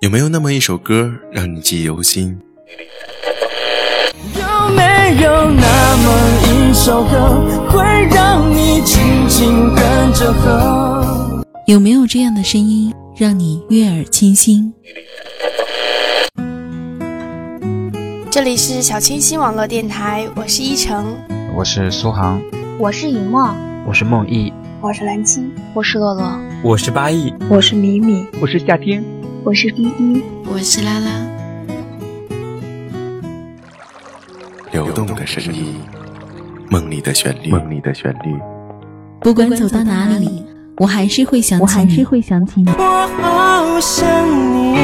有没有那么一首歌让你记忆犹新？有没有那么一首歌会让你轻轻跟着和？有没有这样的声音让你悦耳清新？这里是小清新网络电台，我是依晨，我是苏杭，我是尹墨，我是梦忆，我是蓝青，我是乐乐，我是八亿，我是米米，我是夏天。我是依依，我是拉拉。流动的声音，梦里的旋律，梦里的旋律。不管走到哪里，我还是会想起你，我还是会想起你。我好想你，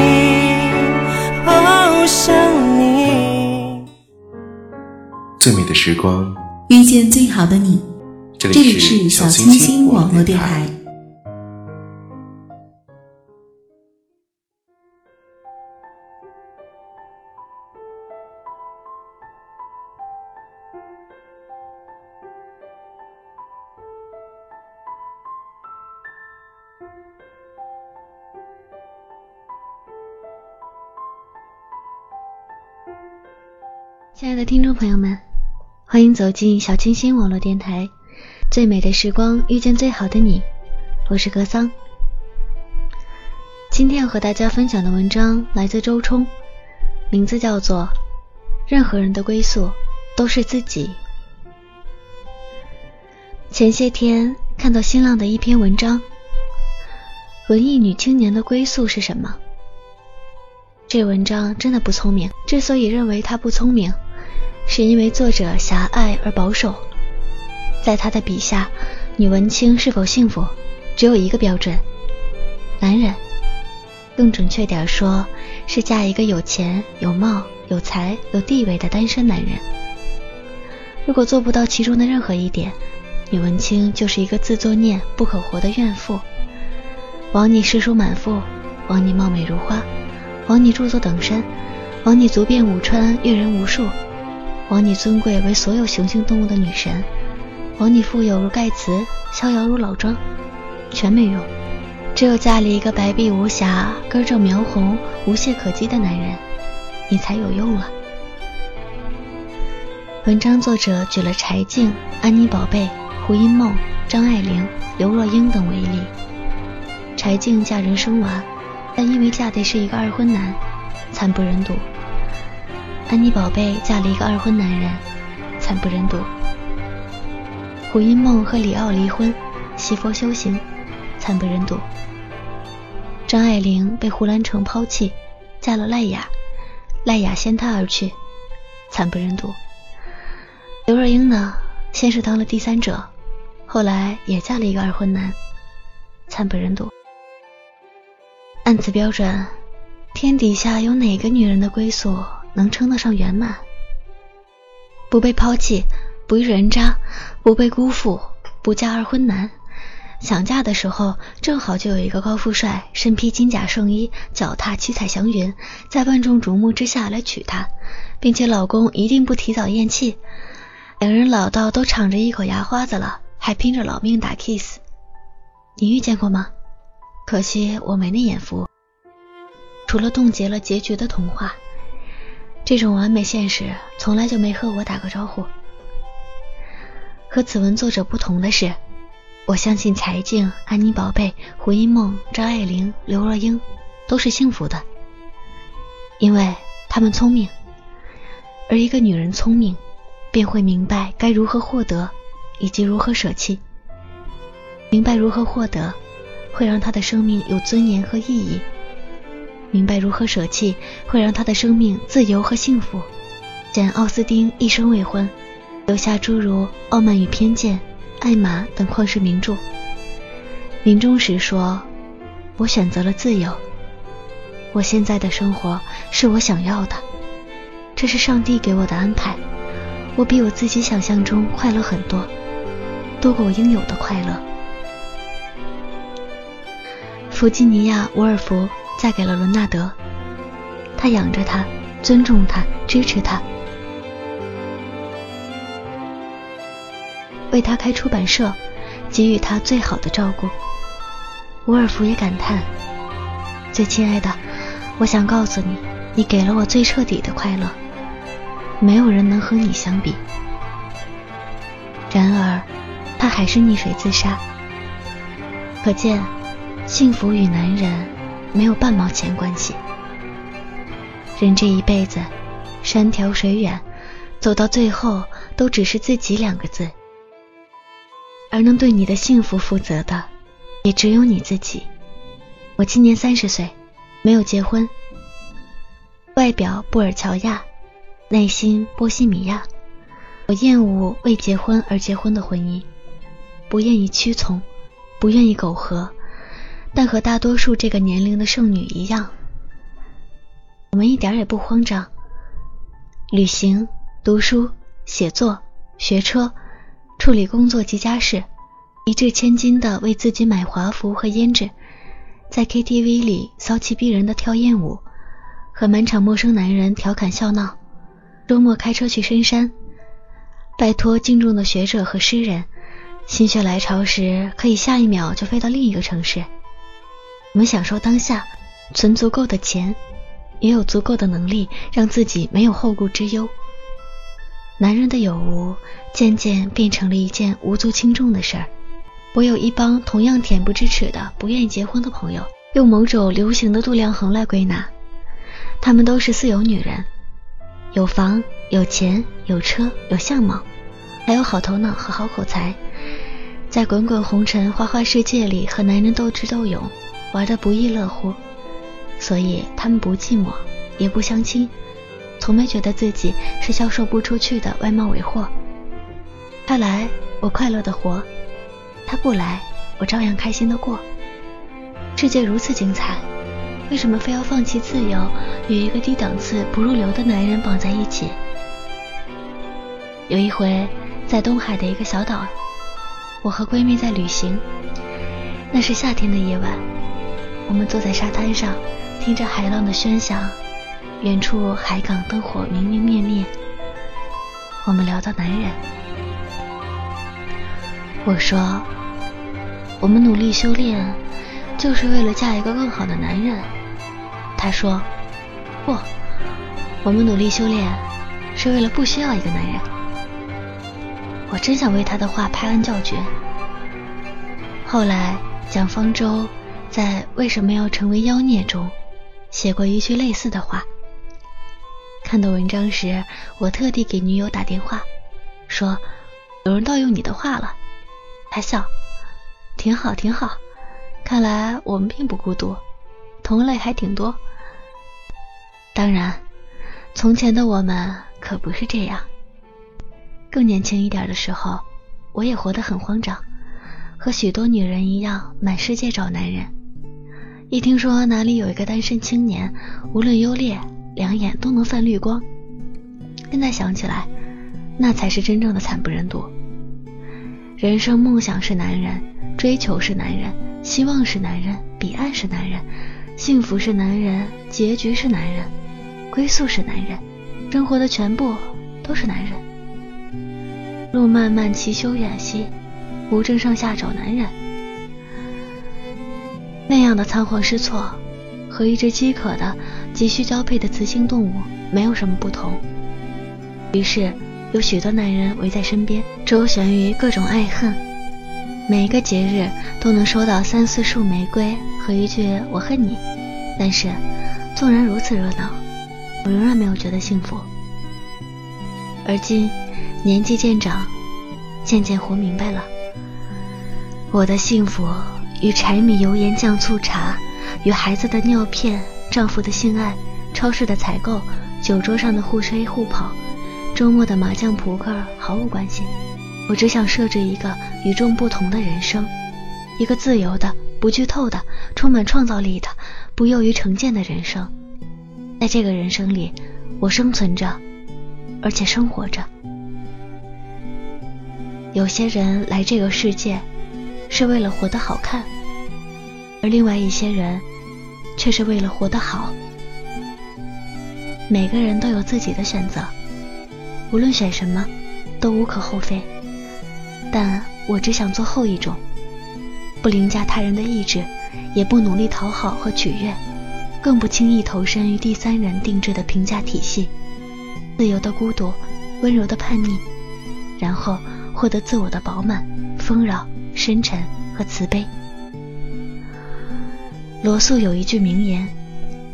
好想你。最美的时光，遇见最好的你。这里是小清新网络电台。亲爱的听众朋友们，欢迎走进小清新网络电台，最美的时光遇见最好的你，我是格桑。今天要和大家分享的文章来自周冲，名字叫做《任何人的归宿都是自己》。前些天看到新浪的一篇文章，文艺女青年的归宿是什么？这文章真的不聪明。之所以认为它不聪明，是因为作者狭隘而保守，在他的笔下，女文青是否幸福，只有一个标准：男人。更准确点说，是嫁一个有钱、有貌、有才、有地位的单身男人。如果做不到其中的任何一点，女文青就是一个自作孽不可活的怨妇。枉你诗书满腹，枉你貌美如花，枉你著作等身，枉你足遍五川阅人无数。枉你尊贵为所有雄性动物的女神，枉你富有如盖茨，逍遥如老庄，全没用。只有嫁了一个白璧无瑕、根正苗红、无懈可击的男人，你才有用了。文章作者举了柴静、安妮宝贝、胡因梦、张爱玲、刘若英等为例。柴静嫁人生娃，但因为嫁的是一个二婚男，惨不忍睹。安妮宝贝嫁了一个二婚男人，惨不忍睹。胡因梦和李奥离婚，习佛修行，惨不忍睹。张爱玲被胡兰成抛弃，嫁了赖雅，赖雅先她而去，惨不忍睹。刘若英呢，先是当了第三者，后来也嫁了一个二婚男，惨不忍睹。按此标准，天底下有哪个女人的归宿？能称得上圆满，不被抛弃，不遇人渣，不被辜负，不嫁二婚男，想嫁的时候正好就有一个高富帅，身披金甲圣衣，脚踏七彩祥云，在万众瞩目之下来娶她，并且老公一定不提早咽气，两人老到都敞着一口牙花子了，还拼着老命打 kiss，你遇见过吗？可惜我没那眼福，除了冻结了结局的童话。这种完美现实从来就没和我打过招呼。和此文作者不同的是，我相信柴静、安妮宝贝、胡因梦、张爱玲、刘若英都是幸福的，因为她们聪明。而一个女人聪明，便会明白该如何获得，以及如何舍弃。明白如何获得，会让她的生命有尊严和意义。明白如何舍弃，会让他的生命自由和幸福。简·奥斯汀一生未婚，留下诸如《傲慢与偏见》《爱玛》等旷世名著。临终时说：“我选择了自由，我现在的生活是我想要的，这是上帝给我的安排。我比我自己想象中快乐很多，多过我应有的快乐。”弗吉尼亚·沃尔夫。嫁给了伦纳德，他养着他，尊重他，支持他，为他开出版社，给予他最好的照顾。伍尔夫也感叹：“最亲爱的，我想告诉你，你给了我最彻底的快乐，没有人能和你相比。然而，他还是溺水自杀。可见，幸福与男人没有半毛钱关系。人这一辈子，山条水远，走到最后都只是自己两个字。而能对你的幸福负责的，也只有你自己。我今年三十岁，没有结婚，外表布尔乔亚，内心波西米亚。我厌恶为结婚而结婚的婚姻，不愿意屈从，不愿意苟合，但和大多数这个年龄的剩女一样，我们一点也不慌张。旅行、读书、写作、学车、处理工作及家事，一掷千金的为自己买华服和胭脂，在 KTV 里骚气逼人的跳艳舞，和满场陌生男人调侃笑闹，周末开车去深山。拜托敬重的学者和诗人，心血来潮时可以下一秒就飞到另一个城市。我们享受当下，存足够的钱，也有足够的能力让自己没有后顾之忧。男人的有无渐渐变成了一件无足轻重的事儿。我有一帮同样恬不知耻的不愿意结婚的朋友，用某种流行的度量衡来归纳，他们都是自由女人。有房有钱有车有相貌，还有好头脑和好口才，在滚滚红尘花花世界里和男人斗智斗勇，玩得不亦乐乎。所以他们不寂寞，也不相亲，从没觉得自己是销售不出去的外贸尾货。他来，我快乐的活；他不来，我照样开心的过。世界如此精彩。为什么非要放弃自由，与一个低档次、不入流的男人绑在一起？有一回，在东海的一个小岛，我和闺蜜在旅行。那是夏天的夜晚，我们坐在沙滩上，听着海浪的喧响，远处海港灯火明明灭灭。我们聊到男人，我说：“我们努力修炼。”就是为了嫁一个更好的男人，他说：“不，我们努力修炼是为了不需要一个男人。”我真想为他的话拍案叫绝。后来蒋方舟在《为什么要成为妖孽》中写过一句类似的话。看到文章时，我特地给女友打电话，说：“有人盗用你的话了。”他笑：“挺好，挺好。”看来我们并不孤独，同类还挺多。当然，从前的我们可不是这样。更年轻一点的时候，我也活得很慌张，和许多女人一样，满世界找男人。一听说哪里有一个单身青年，无论优劣，两眼都能泛绿光，现在想起来，那才是真正的惨不忍睹。人生梦想是男人，追求是男人。希望是男人，彼岸是男人，幸福是男人，结局是男人，归宿是男人，生活的全部都是男人。路漫漫其修远兮，无正上下找男人。那样的仓皇失措，和一只饥渴的、急需交配的雌性动物没有什么不同。于是，有许多男人围在身边，周旋于各种爱恨。每个节日都能收到三四束玫瑰和一句“我恨你”，但是纵然如此热闹，我仍然没有觉得幸福。而今年纪渐长，渐渐活明白了，我的幸福与柴米油盐酱醋茶，与孩子的尿片、丈夫的性爱、超市的采购、酒桌上的互吹互捧、周末的麻将扑克毫无关系。我只想设置一个与众不同的人生，一个自由的、不剧透的、充满创造力的、不囿于成见的人生。在这个人生里，我生存着，而且生活着。有些人来这个世界是为了活得好看，而另外一些人却是为了活得好。每个人都有自己的选择，无论选什么，都无可厚非。但我只想做后一种，不凌驾他人的意志，也不努力讨好和取悦，更不轻易投身于第三人定制的评价体系，自由的孤独，温柔的叛逆，然后获得自我的饱满、丰饶、深沉和慈悲。罗素有一句名言，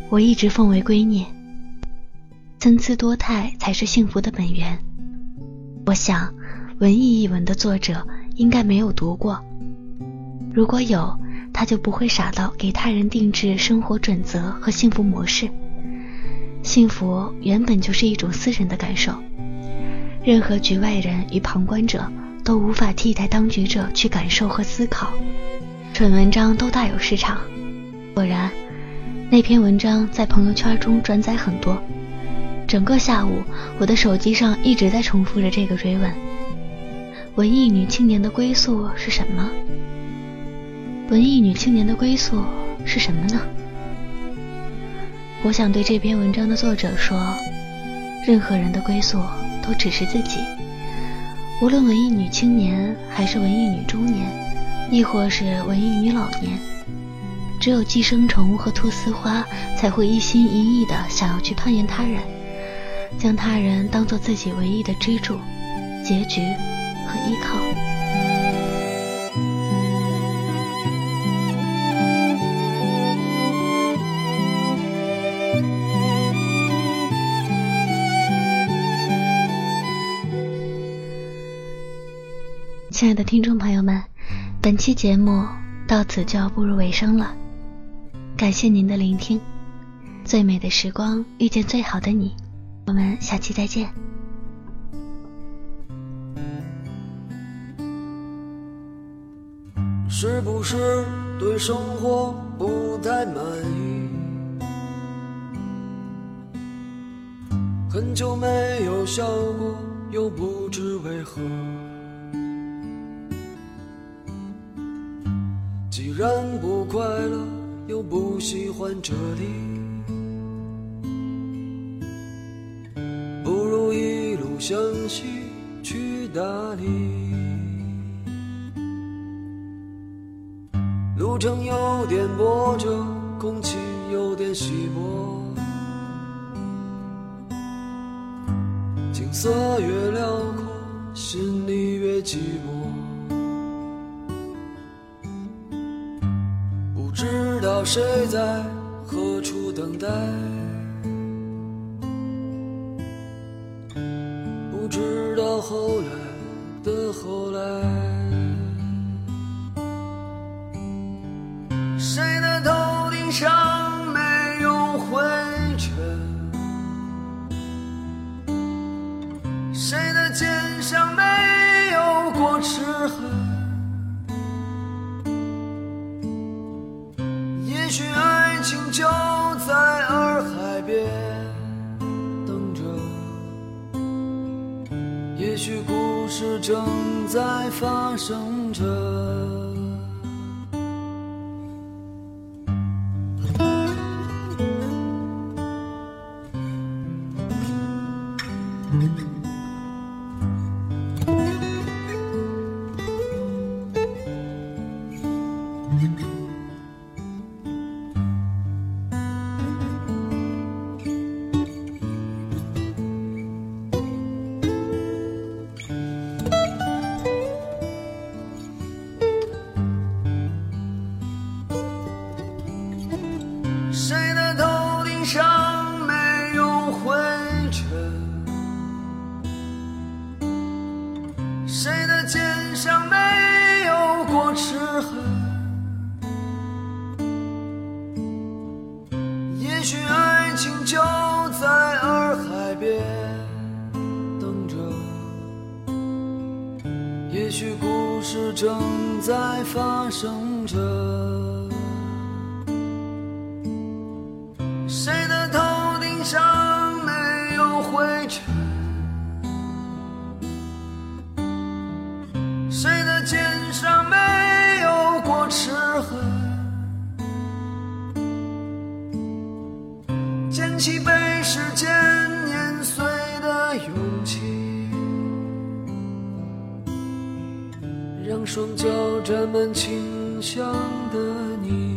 我一直奉为圭臬：参差多态才是幸福的本源。我想，文艺一文的作者应该没有读过，如果有。他就不会傻到给他人定制生活准则和幸福模式。幸福原本就是一种私人的感受，任何局外人与旁观者都无法替代当局者去感受和思考。蠢文章都大有市场。果然，那篇文章在朋友圈中转载很多。整个下午，我的手机上一直在重复着这个追问：文艺女青年的归宿是什么？文艺女青年的归宿是什么呢？我想对这篇文章的作者说：任何人的归宿都只是自己。无论文艺女青年，还是文艺女中年，亦或是文艺女老年，只有寄生虫和菟丝花才会一心一意的想要去攀岩他人，将他人当做自己唯一的支柱、结局和依靠。的听众朋友们，本期节目到此就要步入尾声了，感谢您的聆听。最美的时光遇见最好的你，我们下期再见。是不是对生活不太满意？很久没有笑过，又不知为何。既然不快乐，又不喜欢这里，不如一路向西去大理。路程有点波折，空气有点稀薄，景色越辽阔，心里越寂寞。谁在何处等待？不知道后来的后来，谁的头顶上没有灰尘？谁的肩上没有过齿痕？正在发生着。正在发生着，让双脚沾满清香的你。